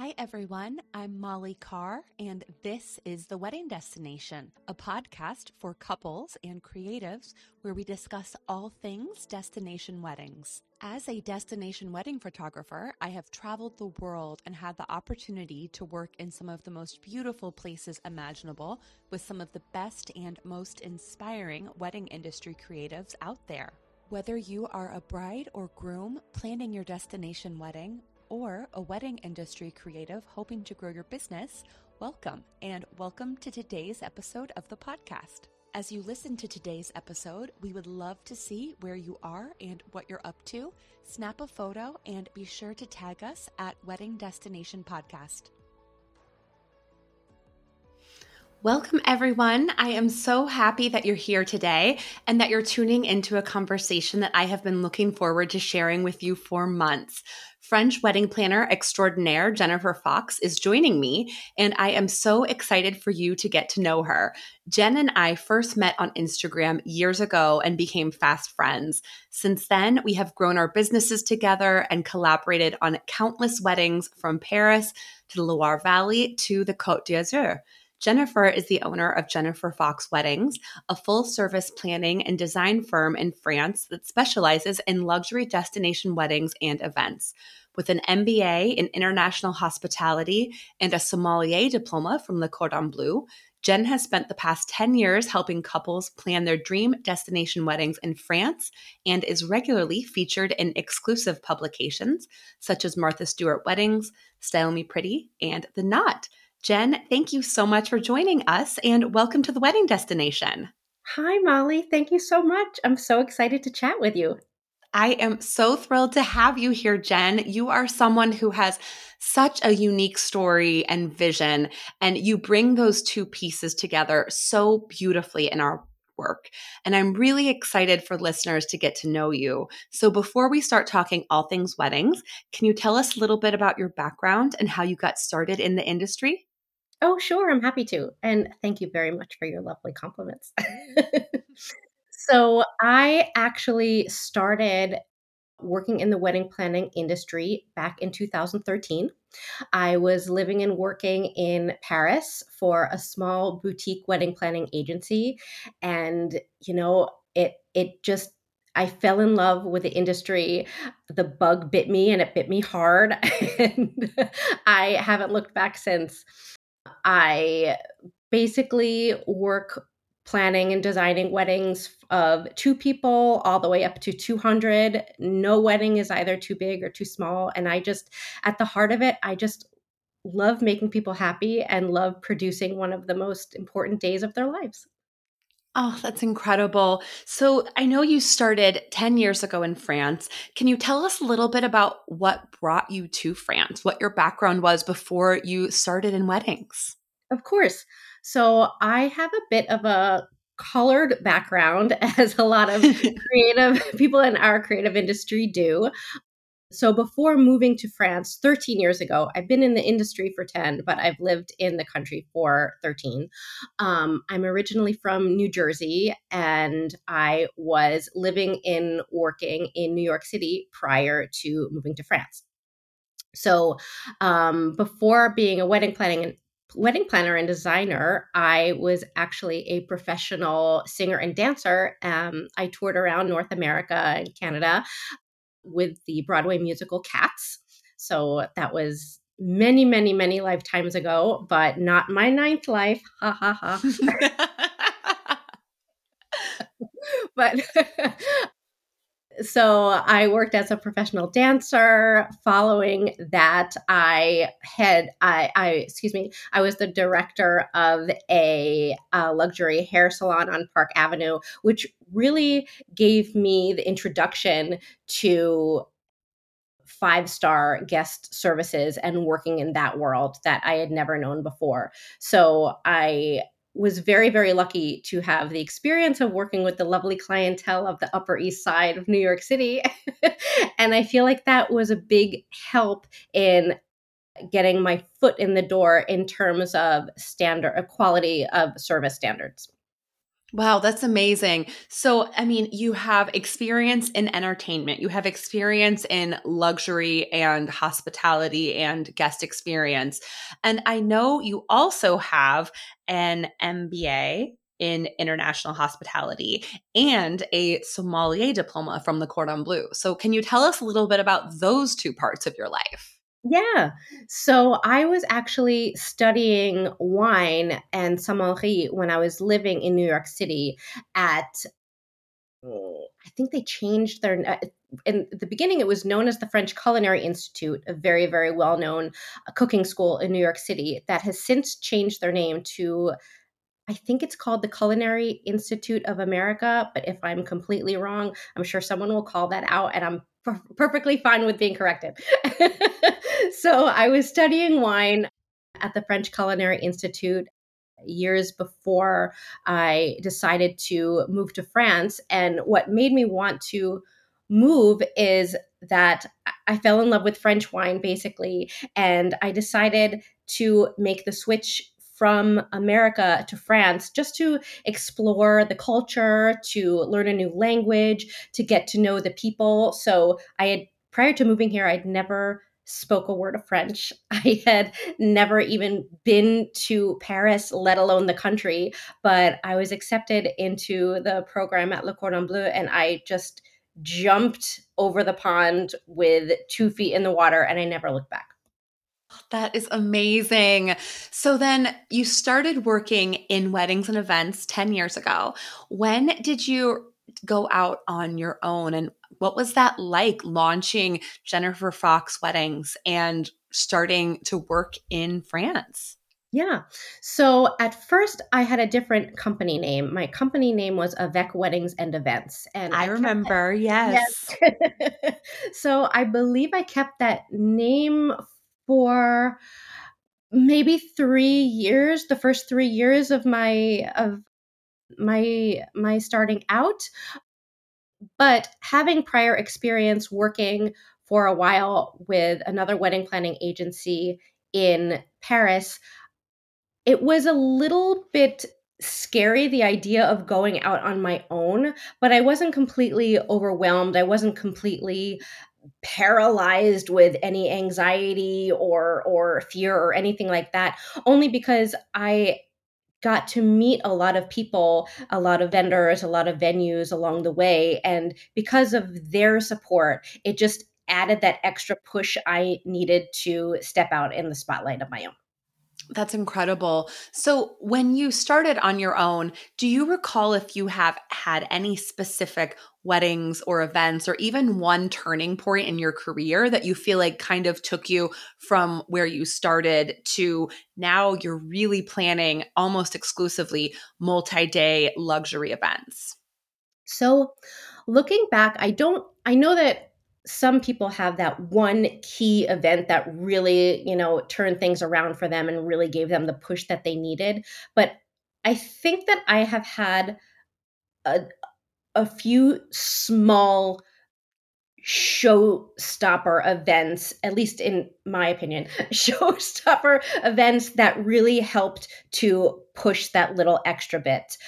Hi, everyone. I'm Molly Carr, and this is The Wedding Destination, a podcast for couples and creatives where we discuss all things destination weddings. As a destination wedding photographer, I have traveled the world and had the opportunity to work in some of the most beautiful places imaginable with some of the best and most inspiring wedding industry creatives out there. Whether you are a bride or groom planning your destination wedding, or a wedding industry creative hoping to grow your business, welcome and welcome to today's episode of the podcast. As you listen to today's episode, we would love to see where you are and what you're up to. Snap a photo and be sure to tag us at Wedding Destination Podcast. Welcome, everyone. I am so happy that you're here today and that you're tuning into a conversation that I have been looking forward to sharing with you for months. French wedding planner extraordinaire Jennifer Fox is joining me, and I am so excited for you to get to know her. Jen and I first met on Instagram years ago and became fast friends. Since then, we have grown our businesses together and collaborated on countless weddings from Paris to the Loire Valley to the Côte d'Azur. Jennifer is the owner of Jennifer Fox Weddings, a full service planning and design firm in France that specializes in luxury destination weddings and events. With an MBA in international hospitality and a sommelier diploma from Le Cordon Bleu, Jen has spent the past 10 years helping couples plan their dream destination weddings in France and is regularly featured in exclusive publications such as Martha Stewart Weddings, Style Me Pretty, and The Knot. Jen, thank you so much for joining us and welcome to the wedding destination. Hi, Molly. Thank you so much. I'm so excited to chat with you. I am so thrilled to have you here, Jen. You are someone who has such a unique story and vision, and you bring those two pieces together so beautifully in our work. And I'm really excited for listeners to get to know you. So before we start talking all things weddings, can you tell us a little bit about your background and how you got started in the industry? Oh, sure. I'm happy to. And thank you very much for your lovely compliments. so, I actually started working in the wedding planning industry back in 2013. I was living and working in Paris for a small boutique wedding planning agency and you know it it just I fell in love with the industry. The bug bit me and it bit me hard and I haven't looked back since. I basically work planning and designing weddings of two people all the way up to 200. No wedding is either too big or too small. And I just, at the heart of it, I just love making people happy and love producing one of the most important days of their lives. Oh, that's incredible. So, I know you started 10 years ago in France. Can you tell us a little bit about what brought you to France, what your background was before you started in weddings? Of course. So, I have a bit of a colored background, as a lot of creative people in our creative industry do. So before moving to France 13 years ago, I've been in the industry for 10, but I've lived in the country for 13. Um, I'm originally from New Jersey and I was living in working in New York City prior to moving to France. So um, before being a wedding planning and wedding planner and designer, I was actually a professional singer and dancer. Um, I toured around North America and Canada with the Broadway musical Cats. So that was many, many, many lifetimes ago, but not my ninth life. Ha ha ha. but so I worked as a professional dancer. Following that, I had I, I excuse me, I was the director of a, a, luxury hair salon on Park Avenue, which really gave me the introduction to five star guest services and working in that world that I had never known before. So I was very, very lucky to have the experience of working with the lovely clientele of the Upper East Side of New York City. and I feel like that was a big help in getting my foot in the door in terms of standard quality of service standards. Wow, that's amazing. So, I mean, you have experience in entertainment, you have experience in luxury and hospitality and guest experience. And I know you also have an MBA in international hospitality and a sommelier diploma from the Cordon Bleu. So, can you tell us a little bit about those two parts of your life? Yeah. So I was actually studying wine and sommellerie when I was living in New York City at oh, I think they changed their uh, in the beginning it was known as the French Culinary Institute, a very very well-known uh, cooking school in New York City that has since changed their name to I think it's called the Culinary Institute of America, but if I'm completely wrong, I'm sure someone will call that out and I'm per- perfectly fine with being corrected. so I was studying wine at the French Culinary Institute years before I decided to move to France. And what made me want to move is that I fell in love with French wine basically. And I decided to make the switch from America to France just to explore the culture, to learn a new language, to get to know the people. So I had, prior to moving here, I'd never spoke a word of French. I had never even been to Paris, let alone the country, but I was accepted into the program at Le Cordon Bleu and I just jumped over the pond with two feet in the water and I never looked back. That is amazing. So then you started working in weddings and events 10 years ago. When did you go out on your own and what was that like launching Jennifer Fox Weddings and starting to work in France? Yeah. So at first, I had a different company name. My company name was Avec Weddings and Events, and I, I remember. That, yes. yes. so I believe I kept that name for maybe three years the first three years of my of my my starting out. But having prior experience working for a while with another wedding planning agency in paris it was a little bit scary the idea of going out on my own but i wasn't completely overwhelmed. I wasn't completely paralyzed with any anxiety or or fear or anything like that only because i got to meet a lot of people a lot of vendors a lot of venues along the way and because of their support it just added that extra push i needed to step out in the spotlight of my own that's incredible. So, when you started on your own, do you recall if you have had any specific weddings or events or even one turning point in your career that you feel like kind of took you from where you started to now you're really planning almost exclusively multi day luxury events? So, looking back, I don't, I know that some people have that one key event that really, you know, turned things around for them and really gave them the push that they needed. But I think that I have had a, a few small showstopper events, at least in my opinion, showstopper events that really helped to push that little extra bit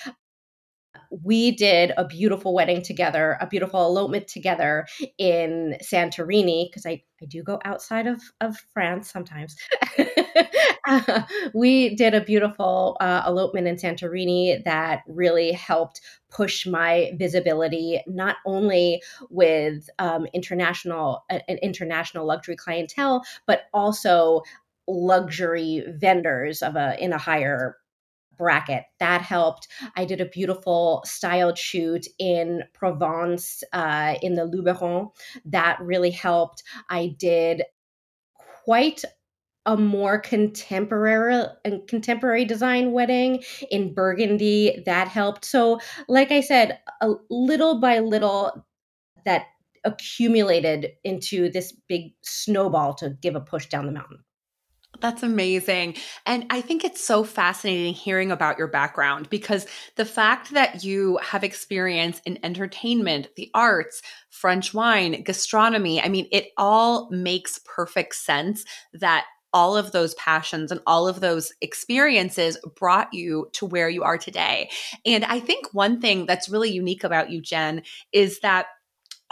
we did a beautiful wedding together, a beautiful elopement together in Santorini, because I, I do go outside of, of France sometimes. uh, we did a beautiful uh, elopement in Santorini that really helped push my visibility, not only with um, international an international luxury clientele, but also luxury vendors of a in a higher bracket. That helped. I did a beautiful styled shoot in Provence uh, in the Luberon. That really helped. I did quite a more contemporary and contemporary design wedding in Burgundy that helped. So, like I said, a little by little that accumulated into this big snowball to give a push down the mountain. That's amazing. And I think it's so fascinating hearing about your background because the fact that you have experience in entertainment, the arts, French wine, gastronomy, I mean, it all makes perfect sense that all of those passions and all of those experiences brought you to where you are today. And I think one thing that's really unique about you, Jen, is that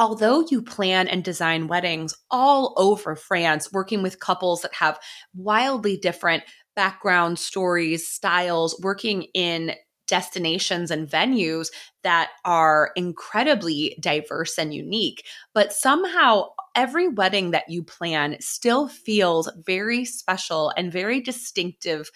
although you plan and design weddings all over France, working with couples that have wildly different background stories, styles, working in destinations and venues that are incredibly diverse and unique. But somehow, every wedding that you plan still feels very special and very distinctive,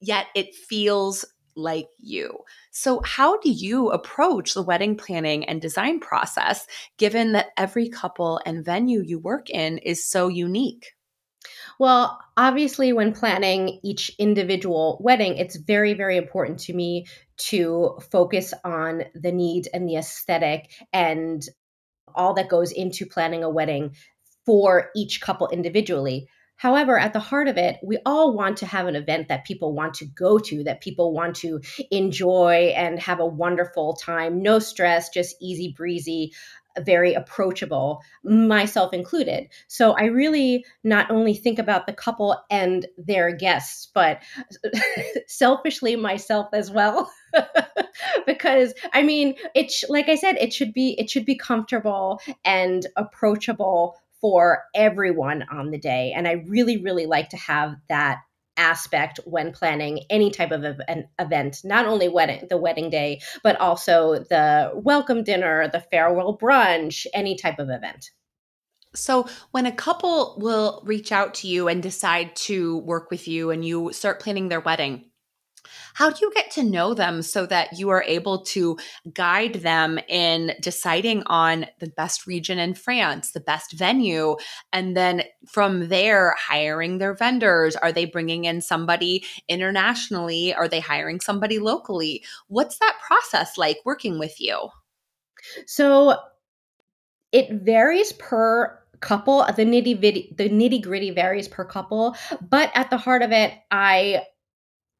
yet it feels like you. So, how do you approach the wedding planning and design process given that every couple and venue you work in is so unique? Well, obviously, when planning each individual wedding, it's very, very important to me to focus on the need and the aesthetic and all that goes into planning a wedding for each couple individually. However, at the heart of it, we all want to have an event that people want to go to, that people want to enjoy and have a wonderful time. No stress, just easy breezy, very approachable, myself included. So I really not only think about the couple and their guests, but selfishly myself as well. because I mean, it's like I said, it should be it should be comfortable and approachable for everyone on the day. And I really, really like to have that aspect when planning any type of an event not only wedding the wedding day but also the welcome dinner the farewell brunch any type of event so, when a couple will reach out to you and decide to work with you and you start planning their wedding, how do you get to know them so that you are able to guide them in deciding on the best region in France, the best venue, and then from there hiring their vendors? Are they bringing in somebody internationally? Are they hiring somebody locally? What's that process like working with you? So it varies per couple the nitty the nitty gritty varies per couple but at the heart of it i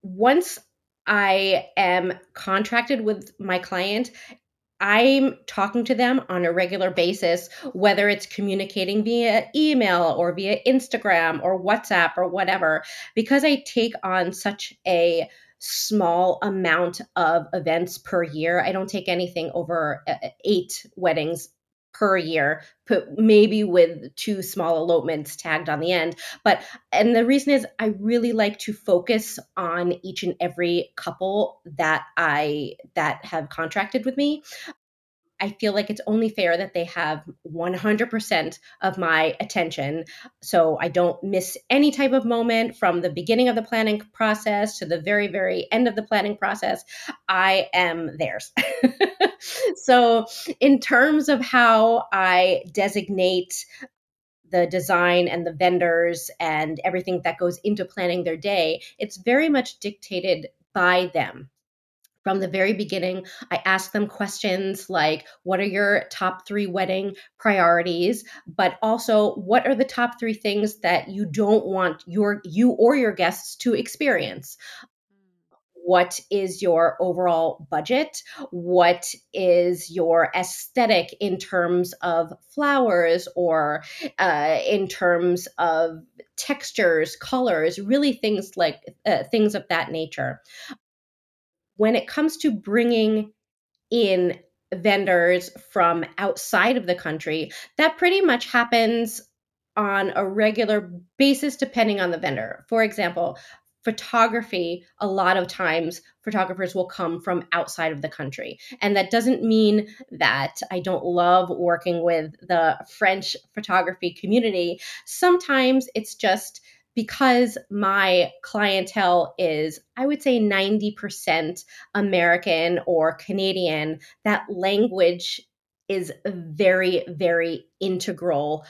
once I am contracted with my client, I'm talking to them on a regular basis, whether it's communicating via email or via Instagram or WhatsApp or whatever, because I take on such a small amount of events per year. I don't take anything over uh, eight weddings per year, maybe with two small elopements tagged on the end. But and the reason is I really like to focus on each and every couple that I that have contracted with me. I feel like it's only fair that they have 100% of my attention. So I don't miss any type of moment from the beginning of the planning process to the very, very end of the planning process. I am theirs. so, in terms of how I designate the design and the vendors and everything that goes into planning their day, it's very much dictated by them from the very beginning, I ask them questions like, What are your top three wedding priorities? But also, what are the top three things that you don't want your you or your guests to experience? What is your overall budget? What is your aesthetic in terms of flowers or uh, in terms of textures, colors, really things like uh, things of that nature when it comes to bringing in vendors from outside of the country, that pretty much happens on a regular basis depending on the vendor. For example, photography, a lot of times photographers will come from outside of the country. And that doesn't mean that I don't love working with the French photography community. Sometimes it's just because my clientele is, I would say, 90% American or Canadian, that language is a very, very integral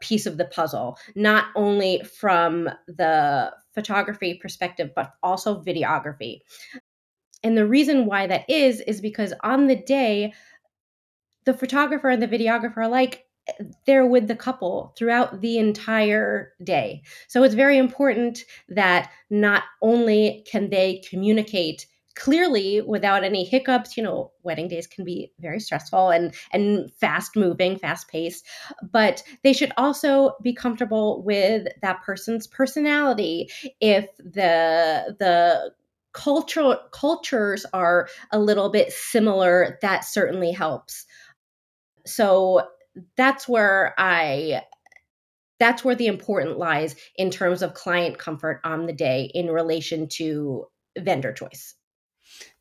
piece of the puzzle, not only from the photography perspective, but also videography. And the reason why that is, is because on the day, the photographer and the videographer are like, they're with the couple throughout the entire day. So it's very important that not only can they communicate clearly without any hiccups you know wedding days can be very stressful and and fast moving fast paced but they should also be comfortable with that person's personality if the the cultural cultures are a little bit similar that certainly helps so that's where i that's where the important lies in terms of client comfort on the day in relation to vendor choice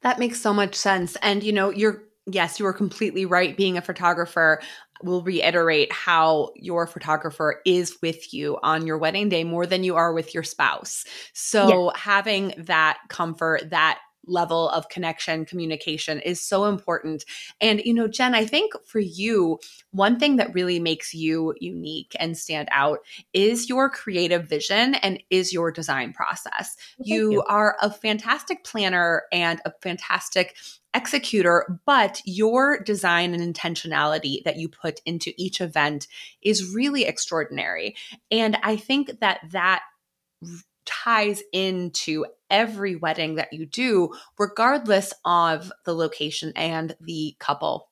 that makes so much sense. And, you know, you're, yes, you are completely right. Being a photographer will reiterate how your photographer is with you on your wedding day more than you are with your spouse. So, yeah. having that comfort, that level of connection, communication is so important. And, you know, Jen, I think for you, one thing that really makes you unique and stand out is your creative vision and is your design process. You, you are a fantastic planner and a fantastic executor, but your design and intentionality that you put into each event is really extraordinary. And I think that that ties into every wedding that you do, regardless of the location and the couple.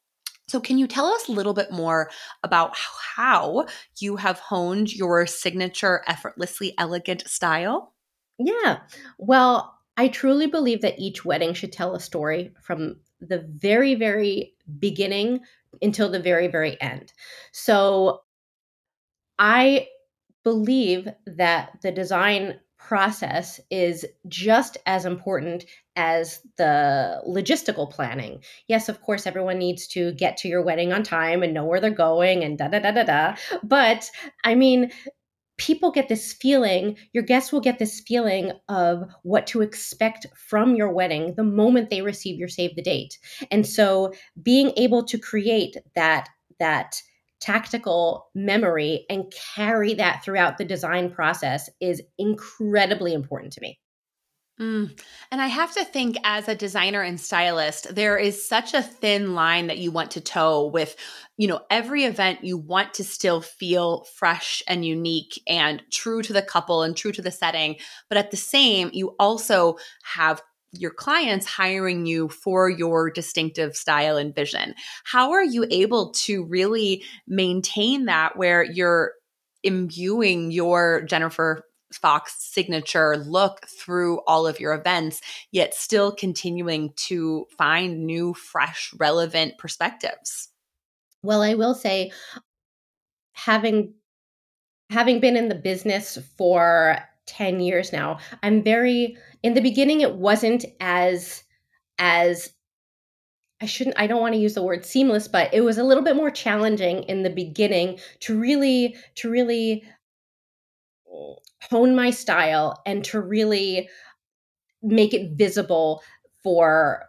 So, can you tell us a little bit more about how you have honed your signature, effortlessly elegant style? Yeah. Well, I truly believe that each wedding should tell a story from the very, very beginning until the very, very end. So, I believe that the design process is just as important as the logistical planning. Yes, of course, everyone needs to get to your wedding on time and know where they're going and da da da da da. But I mean, people get this feeling, your guests will get this feeling of what to expect from your wedding the moment they receive your save the date. And so being able to create that that tactical memory and carry that throughout the design process is incredibly important to me. Mm. And I have to think, as a designer and stylist, there is such a thin line that you want to toe with, you know, every event you want to still feel fresh and unique and true to the couple and true to the setting. But at the same, you also have your clients hiring you for your distinctive style and vision. How are you able to really maintain that where you're imbuing your Jennifer Fox signature look through all of your events, yet still continuing to find new, fresh, relevant perspectives? Well, I will say, having having been in the business for 10 years now, I'm very in the beginning it wasn't as as I shouldn't I don't want to use the word seamless, but it was a little bit more challenging in the beginning to really to really hone my style and to really make it visible for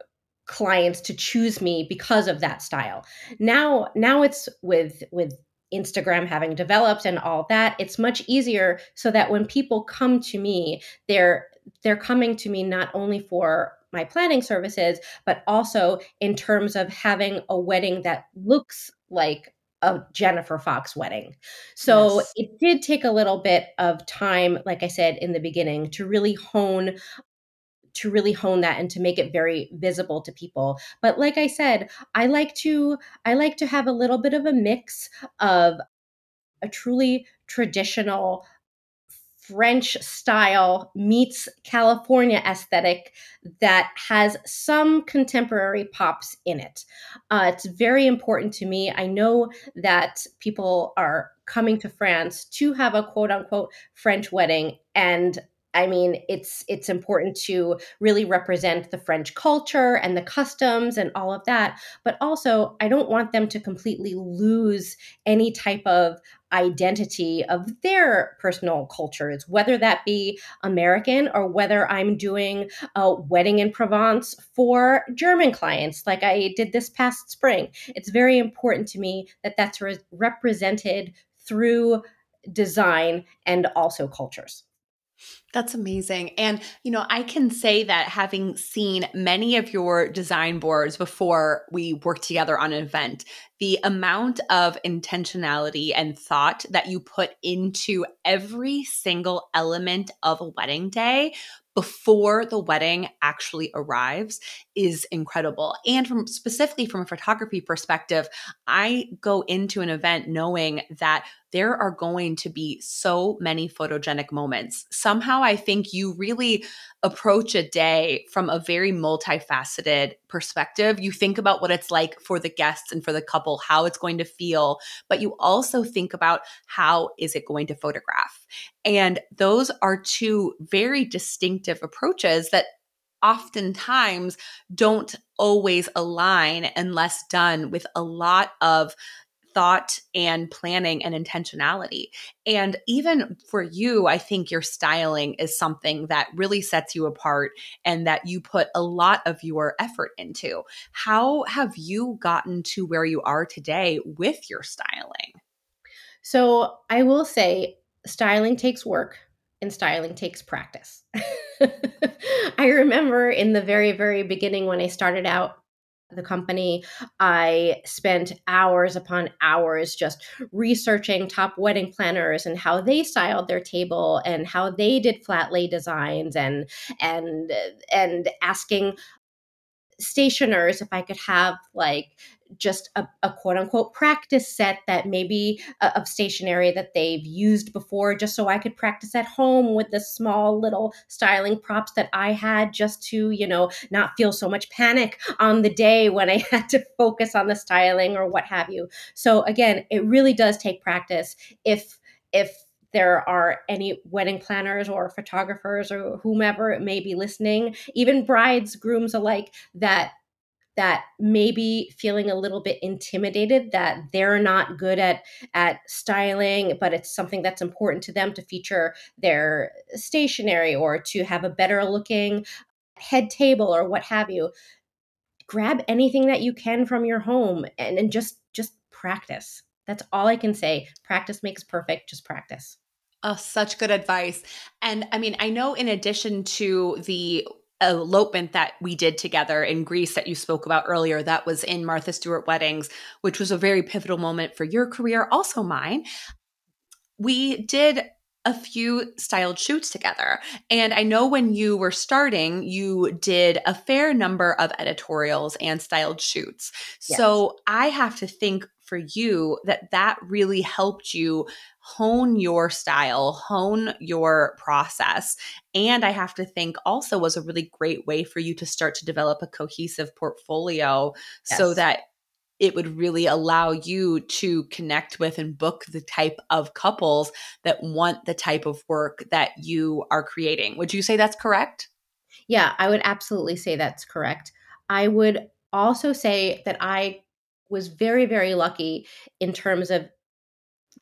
clients to choose me because of that style. Now now it's with with Instagram having developed and all that, it's much easier so that when people come to me, they're they're coming to me not only for my planning services, but also in terms of having a wedding that looks like a Jennifer Fox wedding. So yes. it did take a little bit of time, like I said in the beginning, to really hone to really hone that and to make it very visible to people but like i said i like to i like to have a little bit of a mix of a truly traditional French style meets California aesthetic that has some contemporary pops in it. Uh, it's very important to me. I know that people are coming to France to have a quote unquote French wedding, and I mean, it's it's important to really represent the French culture and the customs and all of that, but also I don't want them to completely lose any type of identity of their personal cultures, whether that be American or whether I'm doing a wedding in Provence for German clients, like I did this past spring. It's very important to me that that's re- represented through design and also cultures. That's amazing. And, you know, I can say that having seen many of your design boards before we worked together on an event, the amount of intentionality and thought that you put into every single element of a wedding day before the wedding actually arrives is incredible. And from specifically from a photography perspective, I go into an event knowing that there are going to be so many photogenic moments. Somehow, I think you really approach a day from a very multifaceted perspective. You think about what it's like for the guests and for the couple, how it's going to feel, but you also think about how is it going to photograph. And those are two very distinctive approaches that oftentimes don't always align unless done with a lot of thought and planning and intentionality. And even for you, I think your styling is something that really sets you apart and that you put a lot of your effort into. How have you gotten to where you are today with your styling? So, I will say styling takes work and styling takes practice. I remember in the very, very beginning when I started out the company. I spent hours upon hours just researching top wedding planners and how they styled their table and how they did flat lay designs and and and asking stationers if I could have like just a, a, quote unquote practice set that maybe uh, of stationery that they've used before just so I could practice at home with the small little styling props that I had just to, you know, not feel so much panic on the day when I had to focus on the styling or what have you. So again, it really does take practice if if there are any wedding planners or photographers or whomever may be listening, even brides, grooms alike, that that maybe feeling a little bit intimidated that they're not good at at styling but it's something that's important to them to feature their stationery or to have a better looking head table or what have you. Grab anything that you can from your home and, and just just practice. That's all i can say. Practice makes perfect. Just practice. Oh, such good advice. And I mean, I know in addition to the elopement that we did together in Greece that you spoke about earlier that was in Martha Stewart Weddings, which was a very pivotal moment for your career, also mine. We did a few styled shoots together. And I know when you were starting, you did a fair number of editorials and styled shoots. Yes. So I have to think for you that that really helped you hone your style, hone your process. And I have to think also was a really great way for you to start to develop a cohesive portfolio yes. so that it would really allow you to connect with and book the type of couples that want the type of work that you are creating. Would you say that's correct? Yeah, I would absolutely say that's correct. I would also say that I was very, very lucky in terms of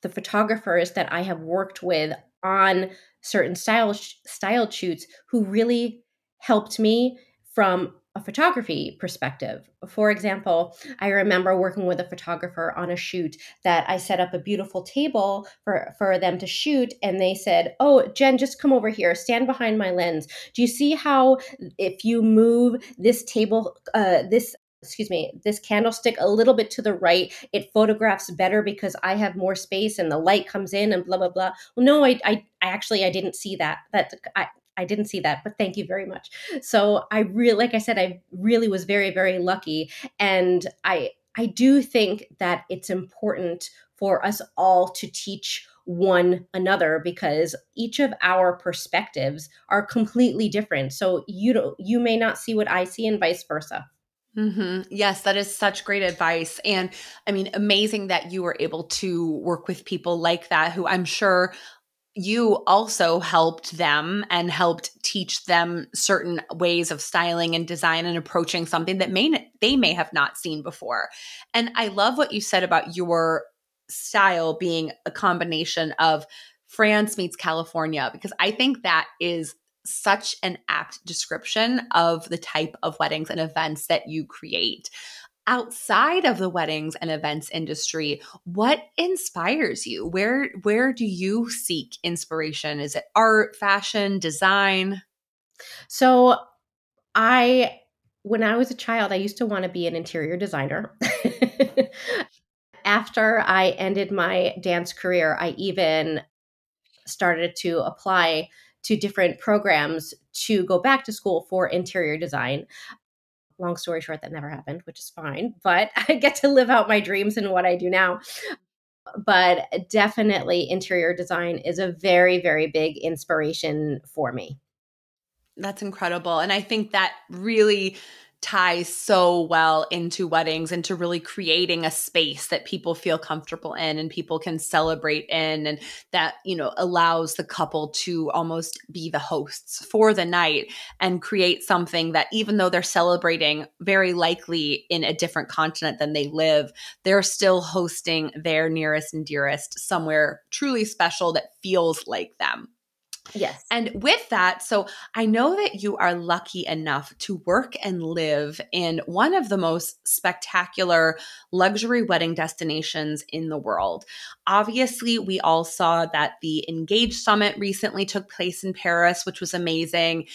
the photographers that I have worked with on certain style style shoots who really helped me from a photography perspective. For example, I remember working with a photographer on a shoot that I set up a beautiful table for, for them to shoot. And they said, Oh, Jen, just come over here, stand behind my lens. Do you see how if you move this table, uh, this excuse me, this candlestick a little bit to the right, it photographs better because I have more space and the light comes in and blah blah blah. Well, no, I I, I actually I didn't see that. That I I didn't see that, but thank you very much. So I really, like I said, I really was very very lucky, and I I do think that it's important for us all to teach one another because each of our perspectives are completely different. So you don't, you may not see what I see and vice versa. Mm-hmm. Yes, that is such great advice. And I mean, amazing that you were able to work with people like that who I'm sure you also helped them and helped teach them certain ways of styling and design and approaching something that may they may have not seen before. And I love what you said about your style being a combination of France meets California because I think that is such an apt description of the type of weddings and events that you create. Outside of the weddings and events industry, what inspires you? Where where do you seek inspiration? Is it art, fashion, design? So, I when I was a child, I used to want to be an interior designer. After I ended my dance career, I even started to apply to different programs to go back to school for interior design. Long story short, that never happened, which is fine, but I get to live out my dreams in what I do now. But definitely, interior design is a very, very big inspiration for me. That's incredible. And I think that really ties so well into weddings, into really creating a space that people feel comfortable in and people can celebrate in, and that, you know, allows the couple to almost be the hosts for the night and create something that, even though they're celebrating very likely in a different continent than they live, they're still hosting their nearest and dearest somewhere truly special that feels like them. Yes. And with that, so I know that you are lucky enough to work and live in one of the most spectacular luxury wedding destinations in the world. Obviously, we all saw that the Engage Summit recently took place in Paris, which was amazing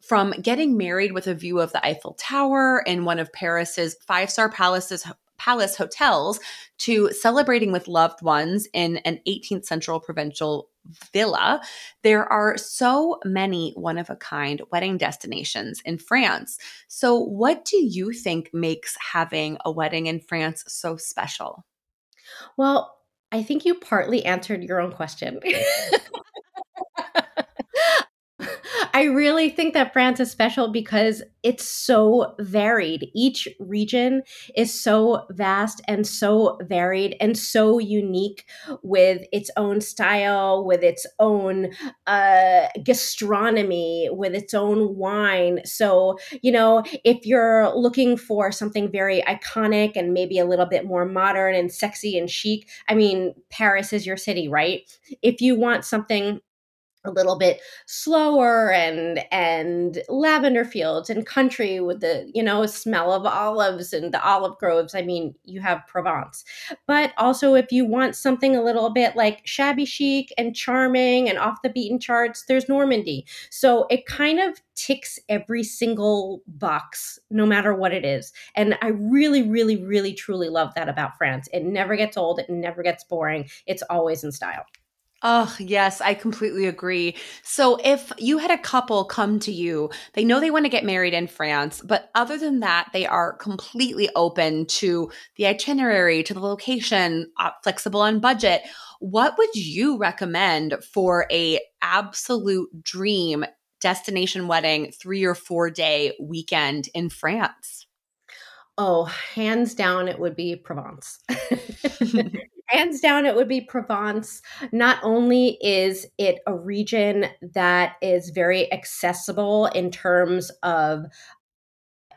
from getting married with a view of the Eiffel Tower in one of Paris's five star palaces palace hotels to celebrating with loved ones in an 18th century provincial villa. There are so many one of a kind wedding destinations in France. So, what do you think makes having a wedding in France so special? Well, I think you partly answered your own question. I really think that France is special because it's so varied. Each region is so vast and so varied and so unique with its own style, with its own uh, gastronomy, with its own wine. So, you know, if you're looking for something very iconic and maybe a little bit more modern and sexy and chic, I mean, Paris is your city, right? If you want something a little bit slower and and lavender fields and country with the you know smell of olives and the olive groves i mean you have provence. But also if you want something a little bit like shabby chic and charming and off the beaten charts there's normandy. So it kind of ticks every single box no matter what it is. And i really really really truly love that about france. It never gets old it never gets boring. It's always in style Oh, yes, I completely agree. So, if you had a couple come to you, they know they want to get married in France, but other than that, they are completely open to the itinerary, to the location, uh, flexible on budget. What would you recommend for a absolute dream destination wedding, 3 or 4 day weekend in France? Oh, hands down, it would be Provence. hands down, it would be Provence. Not only is it a region that is very accessible in terms of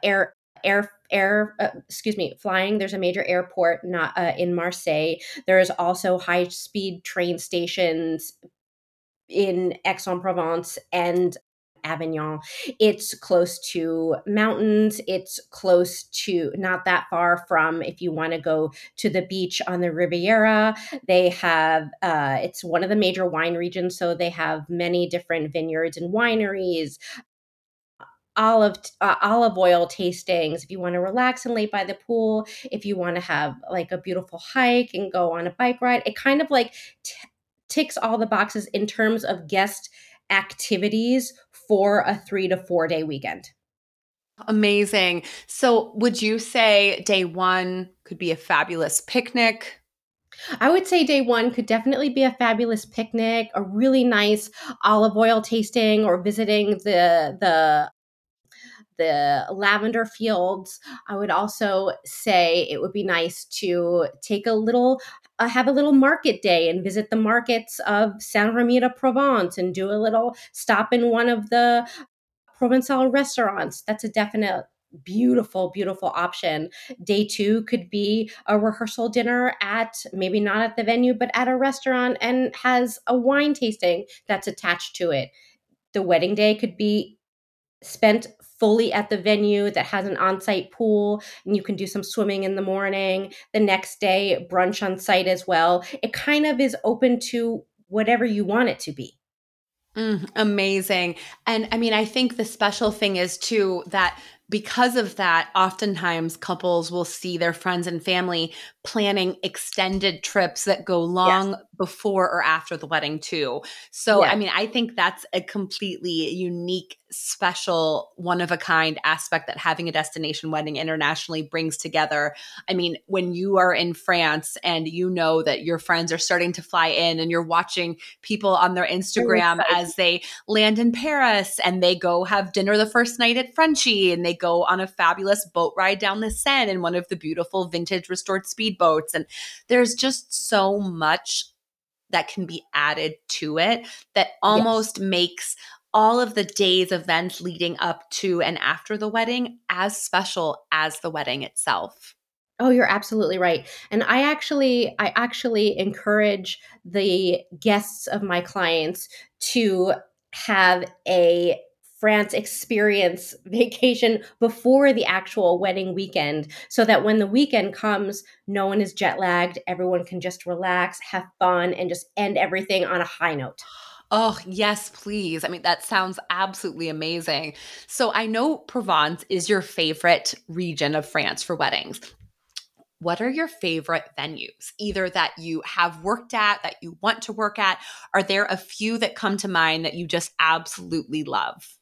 air, air, air, uh, excuse me, flying. There's a major airport not uh, in Marseille. There's also high speed train stations in Aix-en-Provence and Avignon. It's close to mountains. It's close to not that far from if you want to go to the beach on the Riviera. They have, uh, it's one of the major wine regions. So they have many different vineyards and wineries. Olive uh, olive oil tastings. If you want to relax and lay by the pool, if you want to have like a beautiful hike and go on a bike ride, it kind of like t- ticks all the boxes in terms of guest activities for a three to four day weekend. Amazing. So, would you say day one could be a fabulous picnic? I would say day one could definitely be a fabulous picnic, a really nice olive oil tasting, or visiting the the the lavender fields. I would also say it would be nice to take a little uh, have a little market day and visit the markets of Saint Remy de Provence and do a little stop in one of the Provençal restaurants. That's a definite beautiful beautiful option day two could be a rehearsal dinner at maybe not at the venue but at a restaurant and has a wine tasting that's attached to it the wedding day could be spent fully at the venue that has an on-site pool and you can do some swimming in the morning the next day brunch on site as well it kind of is open to whatever you want it to be Mm, amazing. And I mean, I think the special thing is too that because of that, oftentimes couples will see their friends and family planning extended trips that go long yes. before or after the wedding, too. So, I mean, I think that's a completely unique, special, one of a kind aspect that having a destination wedding internationally brings together. I mean, when you are in France and you know that your friends are starting to fly in and you're watching people on their Instagram as they land in Paris and they go have dinner the first night at Frenchie and they go on a fabulous boat ride down the Seine in one of the beautiful vintage restored speedboats. And there's just so much that can be added to it that almost yes. makes all of the days events leading up to and after the wedding as special as the wedding itself. Oh, you're absolutely right. And I actually I actually encourage the guests of my clients to have a France experience vacation before the actual wedding weekend so that when the weekend comes, no one is jet lagged. Everyone can just relax, have fun, and just end everything on a high note. Oh, yes, please. I mean, that sounds absolutely amazing. So, I know Provence is your favorite region of France for weddings. What are your favorite venues, either that you have worked at, that you want to work at? Are there a few that come to mind that you just absolutely love?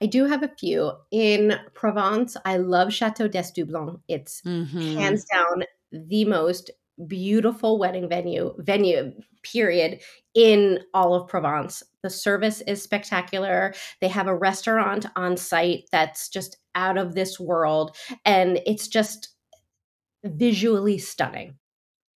I do have a few. In Provence, I love Chateau d'Estoublon. It's mm-hmm. hands down the most beautiful wedding venue venue period in all of Provence. The service is spectacular. They have a restaurant on site that's just out of this world and it's just visually stunning.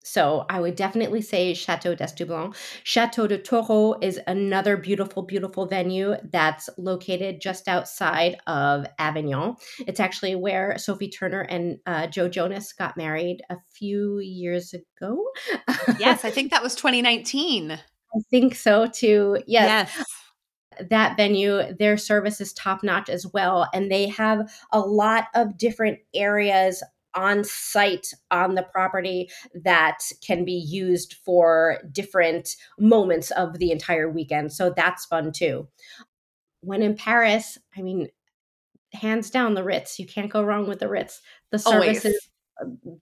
So I would definitely say Chateau d'Estoublon. Chateau de Tourreau is another beautiful, beautiful venue that's located just outside of Avignon. It's actually where Sophie Turner and uh, Joe Jonas got married a few years ago. yes, I think that was 2019. I think so too. Yes. yes that venue their service is top notch as well and they have a lot of different areas on site on the property that can be used for different moments of the entire weekend. So that's fun too. When in Paris, I mean, hands down the Ritz. You can't go wrong with the Ritz. The service Always. is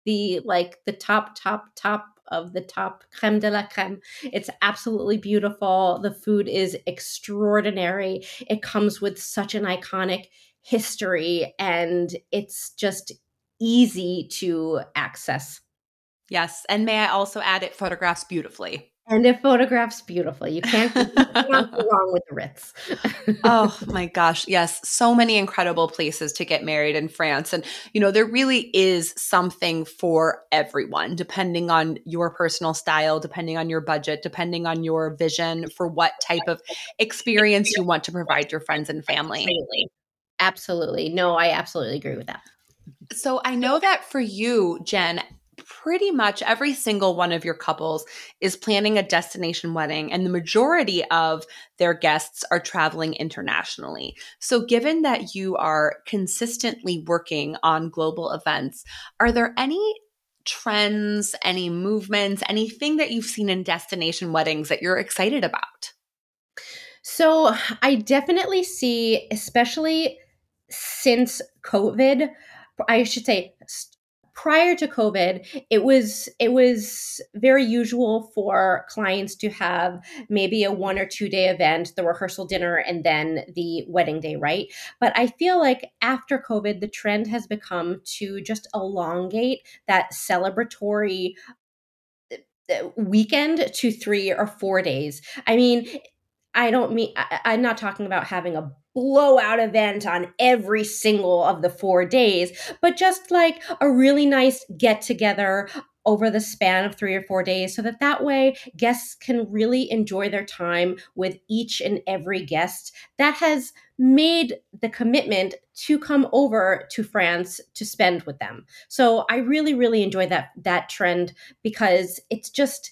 the like the top, top, top of the top creme de la creme. It's absolutely beautiful. The food is extraordinary. It comes with such an iconic history and it's just easy to access. Yes. And may I also add it photographs beautifully. And it photographs beautifully. You can't, you can't go wrong with the Ritz. oh my gosh. Yes. So many incredible places to get married in France. And, you know, there really is something for everyone, depending on your personal style, depending on your budget, depending on your vision for what type of experience you want to provide your friends and family. Absolutely. Absolutely. No, I absolutely agree with that. So I know that for you, Jen, pretty much every single one of your couples is planning a destination wedding, and the majority of their guests are traveling internationally. So, given that you are consistently working on global events, are there any trends, any movements, anything that you've seen in destination weddings that you're excited about? So, I definitely see, especially since COVID, I should say prior to covid it was it was very usual for clients to have maybe a one or two day event the rehearsal dinner and then the wedding day right? But i feel like after covid the trend has become to just elongate that celebratory uh, weekend to 3 or 4 days. I mean I don't mean I, I'm not talking about having a blowout event on every single of the four days, but just like a really nice get together over the span of three or four days so that that way guests can really enjoy their time with each and every guest that has made the commitment to come over to France to spend with them. So I really really enjoy that that trend because it's just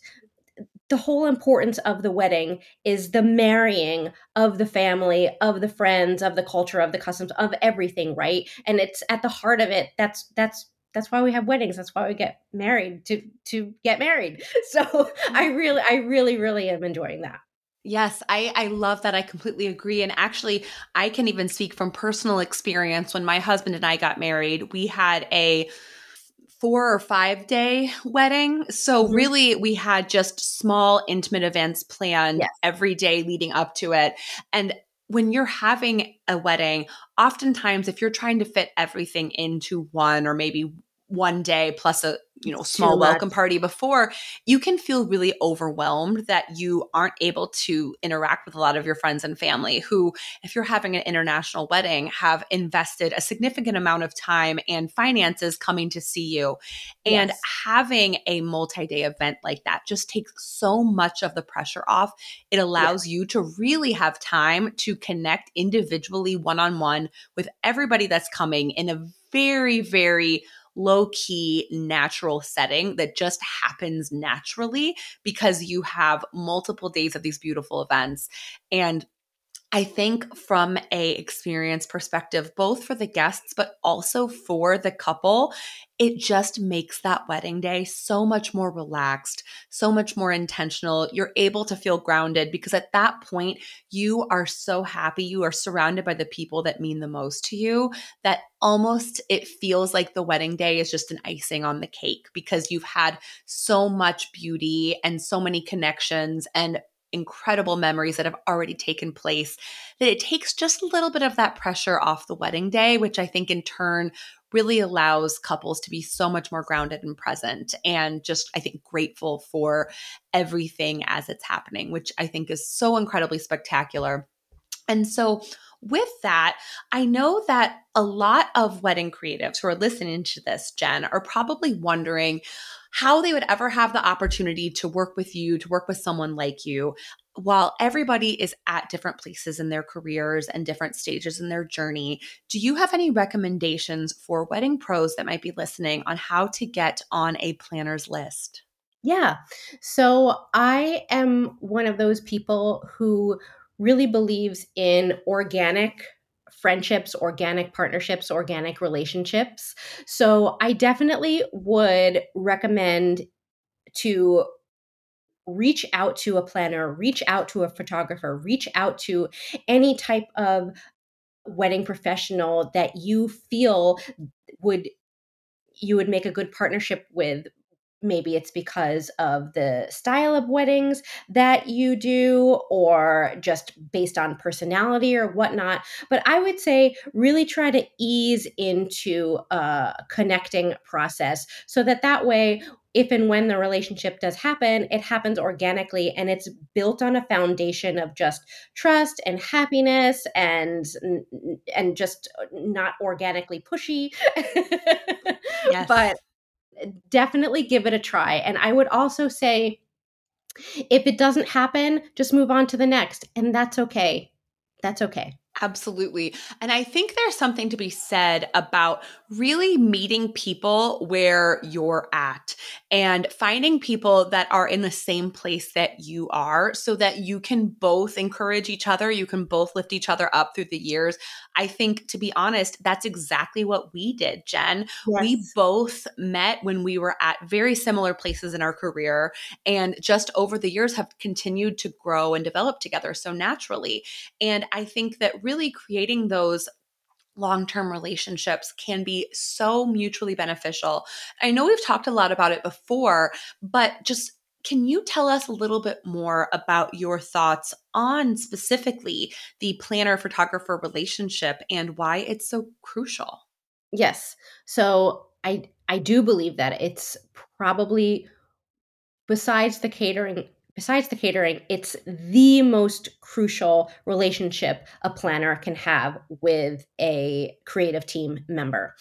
the whole importance of the wedding is the marrying of the family, of the friends, of the culture, of the customs, of everything, right? And it's at the heart of it. That's that's that's why we have weddings. That's why we get married to to get married. So I mm-hmm. really I really really am enjoying that. Yes, I, I love that. I completely agree. And actually, I can even speak from personal experience. When my husband and I got married, we had a four or five day wedding. So, mm-hmm. really, we had just small, intimate events planned yes. every day leading up to it. And when you're having a wedding, oftentimes if you're trying to fit everything into one or maybe one day plus a you know small welcome party before you can feel really overwhelmed that you aren't able to interact with a lot of your friends and family who if you're having an international wedding have invested a significant amount of time and finances coming to see you and yes. having a multi-day event like that just takes so much of the pressure off it allows yes. you to really have time to connect individually one-on-one with everybody that's coming in a very very low key, natural setting that just happens naturally because you have multiple days of these beautiful events. And I think from a experience perspective, both for the guests, but also for the couple, it just makes that wedding day so much more relaxed, so much more intentional. You're able to feel grounded because at that point, you are so happy. You are surrounded by the people that mean the most to you that almost it feels like the wedding day is just an icing on the cake because you've had so much beauty and so many connections and incredible memories that have already taken place that it takes just a little bit of that pressure off the wedding day, which I think in turn really allows couples to be so much more grounded and present and just, I think, grateful for everything as it's happening, which I think is so incredibly spectacular. And so, with that, I know that a lot of wedding creatives who are listening to this, Jen, are probably wondering how they would ever have the opportunity to work with you, to work with someone like you. While everybody is at different places in their careers and different stages in their journey, do you have any recommendations for wedding pros that might be listening on how to get on a planner's list? Yeah. So I am one of those people who really believes in organic friendships, organic partnerships, organic relationships. So I definitely would recommend to reach out to a planner, reach out to a photographer, reach out to any type of wedding professional that you feel would you would make a good partnership with maybe it's because of the style of weddings that you do or just based on personality or whatnot but i would say really try to ease into a connecting process so that that way if and when the relationship does happen it happens organically and it's built on a foundation of just trust and happiness and and just uh, not organically pushy yes. but definitely give it a try. And I would also say, if it doesn't happen, just move on to the next. And that's okay. That's okay. Absolutely. And I think there's something to be said about really meeting people where you're at and finding people that are in the same place that you are so that you can both encourage each other. You can both lift each other up through the years. I think, to be honest, that's exactly what we did, Jen. Yes. We both met when we were at very similar places in our career and just over the years have continued to grow and develop together so naturally. And I think that really creating those long term relationships can be so mutually beneficial. I know we've talked a lot about it before, but just can you tell us a little bit more about your thoughts on specifically the planner photographer relationship and why it's so crucial? Yes. So I I do believe that it's probably besides the catering besides the catering, it's the most crucial relationship a planner can have with a creative team member.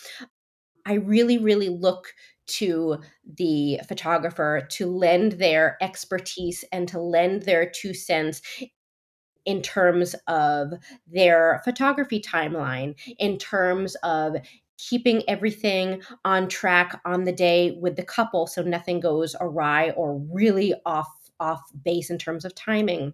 I really, really look to the photographer to lend their expertise and to lend their two cents in terms of their photography timeline, in terms of keeping everything on track on the day with the couple so nothing goes awry or really off off base in terms of timing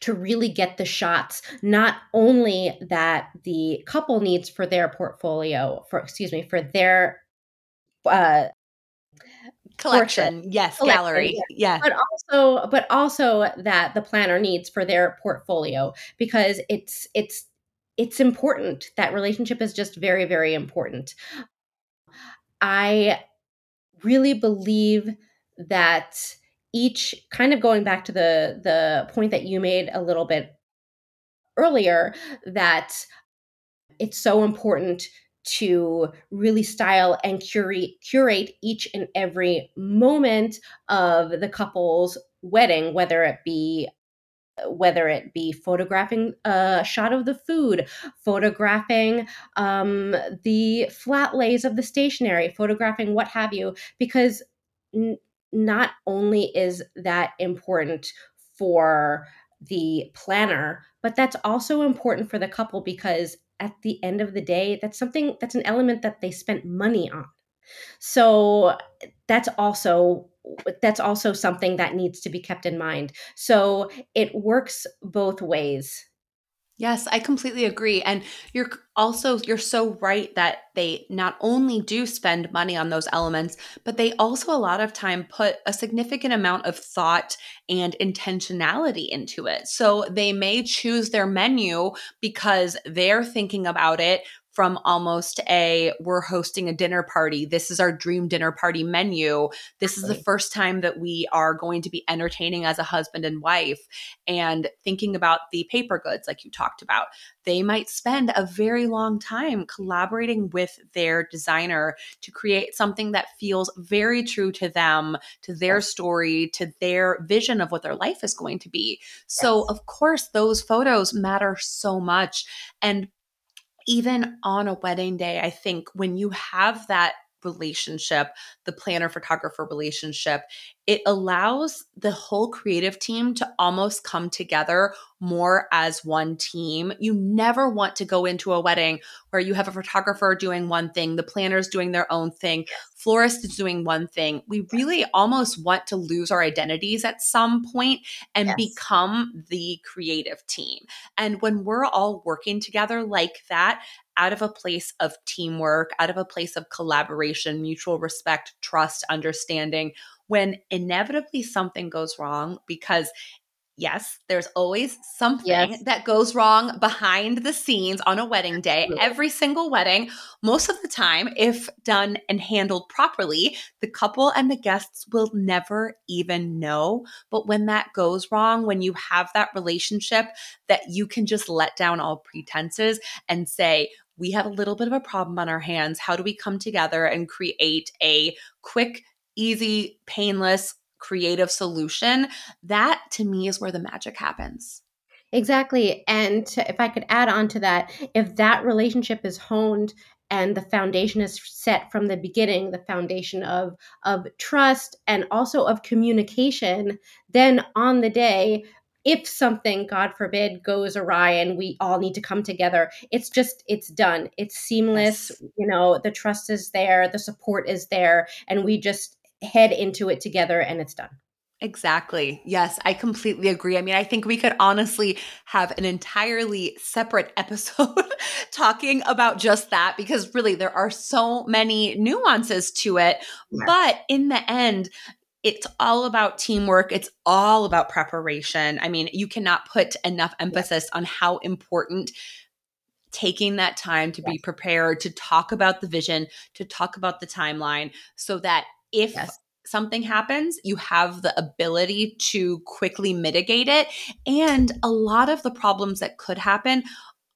to really get the shots not only that the couple needs for their portfolio for excuse me for their uh collection. yes collection, gallery. yeah. yeah but also but also that the planner needs for their portfolio because it's it's it's important. That relationship is just very very important. I really believe that each kind of going back to the the point that you made a little bit earlier that it's so important to really style and curate curate each and every moment of the couple's wedding whether it be whether it be photographing a shot of the food, photographing um, the flat lays of the stationery, photographing what have you, because not only is that important for the planner, but that's also important for the couple because at the end of the day, that's something that's an element that they spent money on. So that's also that's also something that needs to be kept in mind. So it works both ways. Yes, I completely agree. And you're also you're so right that they not only do spend money on those elements, but they also a lot of time put a significant amount of thought and intentionality into it. So they may choose their menu because they're thinking about it from almost a we're hosting a dinner party. This is our dream dinner party menu. This is the first time that we are going to be entertaining as a husband and wife and thinking about the paper goods, like you talked about. They might spend a very long time collaborating with their designer to create something that feels very true to them, to their story, to their vision of what their life is going to be. So, yes. of course, those photos matter so much. And even on a wedding day, I think when you have that relationship, the planner photographer relationship, it allows the whole creative team to almost come together more as one team. You never want to go into a wedding where you have a photographer doing one thing, the planner's doing their own thing, florist is doing one thing. We really almost want to lose our identities at some point and yes. become the creative team. And when we're all working together like that, out of a place of teamwork, out of a place of collaboration, mutual respect, trust, understanding, when inevitably something goes wrong because yes, there's always something yes. that goes wrong behind the scenes on a wedding day. Every single wedding, most of the time, if done and handled properly, the couple and the guests will never even know. But when that goes wrong, when you have that relationship that you can just let down all pretenses and say, we have a little bit of a problem on our hands. How do we come together and create a quick, easy, painless, creative solution? That to me is where the magic happens. Exactly. And to, if I could add on to that, if that relationship is honed and the foundation is set from the beginning the foundation of of trust and also of communication then on the day if something god forbid goes awry and we all need to come together it's just it's done it's seamless yes. you know the trust is there the support is there and we just head into it together and it's done Exactly. Yes, I completely agree. I mean, I think we could honestly have an entirely separate episode talking about just that because really there are so many nuances to it. Yeah. But in the end, it's all about teamwork. It's all about preparation. I mean, you cannot put enough emphasis on how important taking that time to yes. be prepared to talk about the vision, to talk about the timeline, so that if yes. something happens, you have the ability to quickly mitigate it. And a lot of the problems that could happen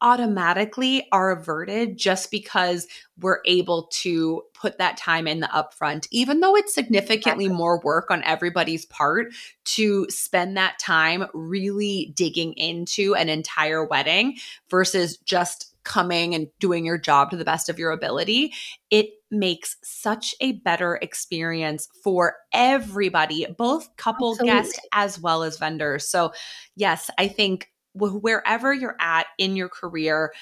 automatically are averted just because we're able to put that time in the upfront, even though it's significantly more work on everybody's part to spend that time really digging into an entire wedding versus just coming and doing your job to the best of your ability, it makes such a better experience for everybody, both couple Absolutely. guests as well as vendors. So, yes, I think wherever you're at in your career,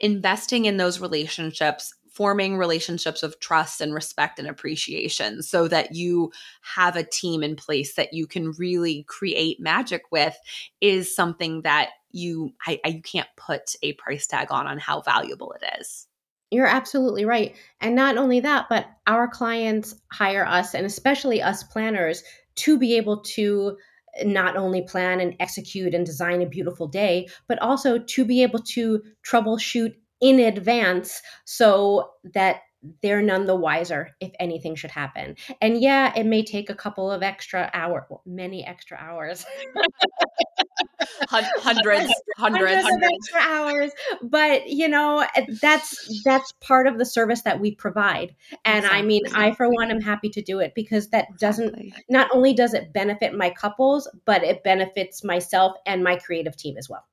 investing in those relationships forming relationships of trust and respect and appreciation so that you have a team in place that you can really create magic with is something that you I, I you can't put a price tag on on how valuable it is You're absolutely right. And not only that, but our clients hire us, and especially us planners, to be able to not only plan and execute and design a beautiful day, but also to be able to troubleshoot in advance so that they're none the wiser if anything should happen. And yeah, it may take a couple of extra hours, well, many extra hours. hundreds, hundreds, hundreds, of extra hours. But you know, eh, that's that's part of the service that we provide. And exactly. I mean, I for one am happy to do it because that doesn't not only does it benefit my couples, but it benefits myself and my creative team as well.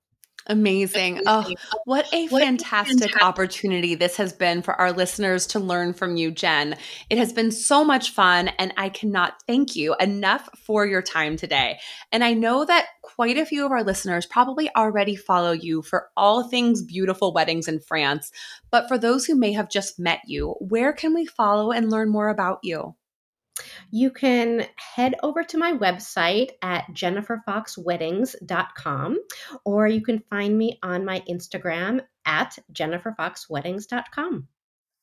Amazing. Oh, what a what fantastic, fantastic opportunity this has been for our listeners to learn from you, Jen. It has been so much fun, and I cannot thank you enough for your time today. And I know that quite a few of our listeners probably already follow you for all things beautiful weddings in France. But for those who may have just met you, where can we follow and learn more about you? You can head over to my website at jenniferfoxweddings.com or you can find me on my Instagram at jenniferfoxweddings.com.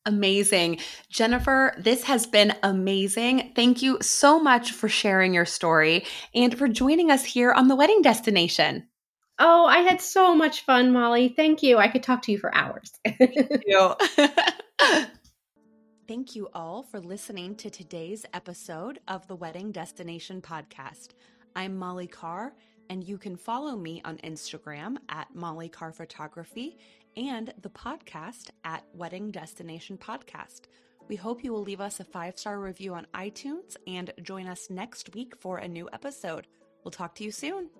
Amazing. Jennifer, this has been amazing. Thank you so much for sharing your story and for joining us here on the wedding destination. Oh, I had so much fun, Molly. Thank you. I could talk to you for hours. Thank you. Thank you all for listening to today's episode of the Wedding Destination Podcast. I'm Molly Carr, and you can follow me on Instagram at Molly Carr Photography and the podcast at Wedding Destination Podcast. We hope you will leave us a five star review on iTunes and join us next week for a new episode. We'll talk to you soon.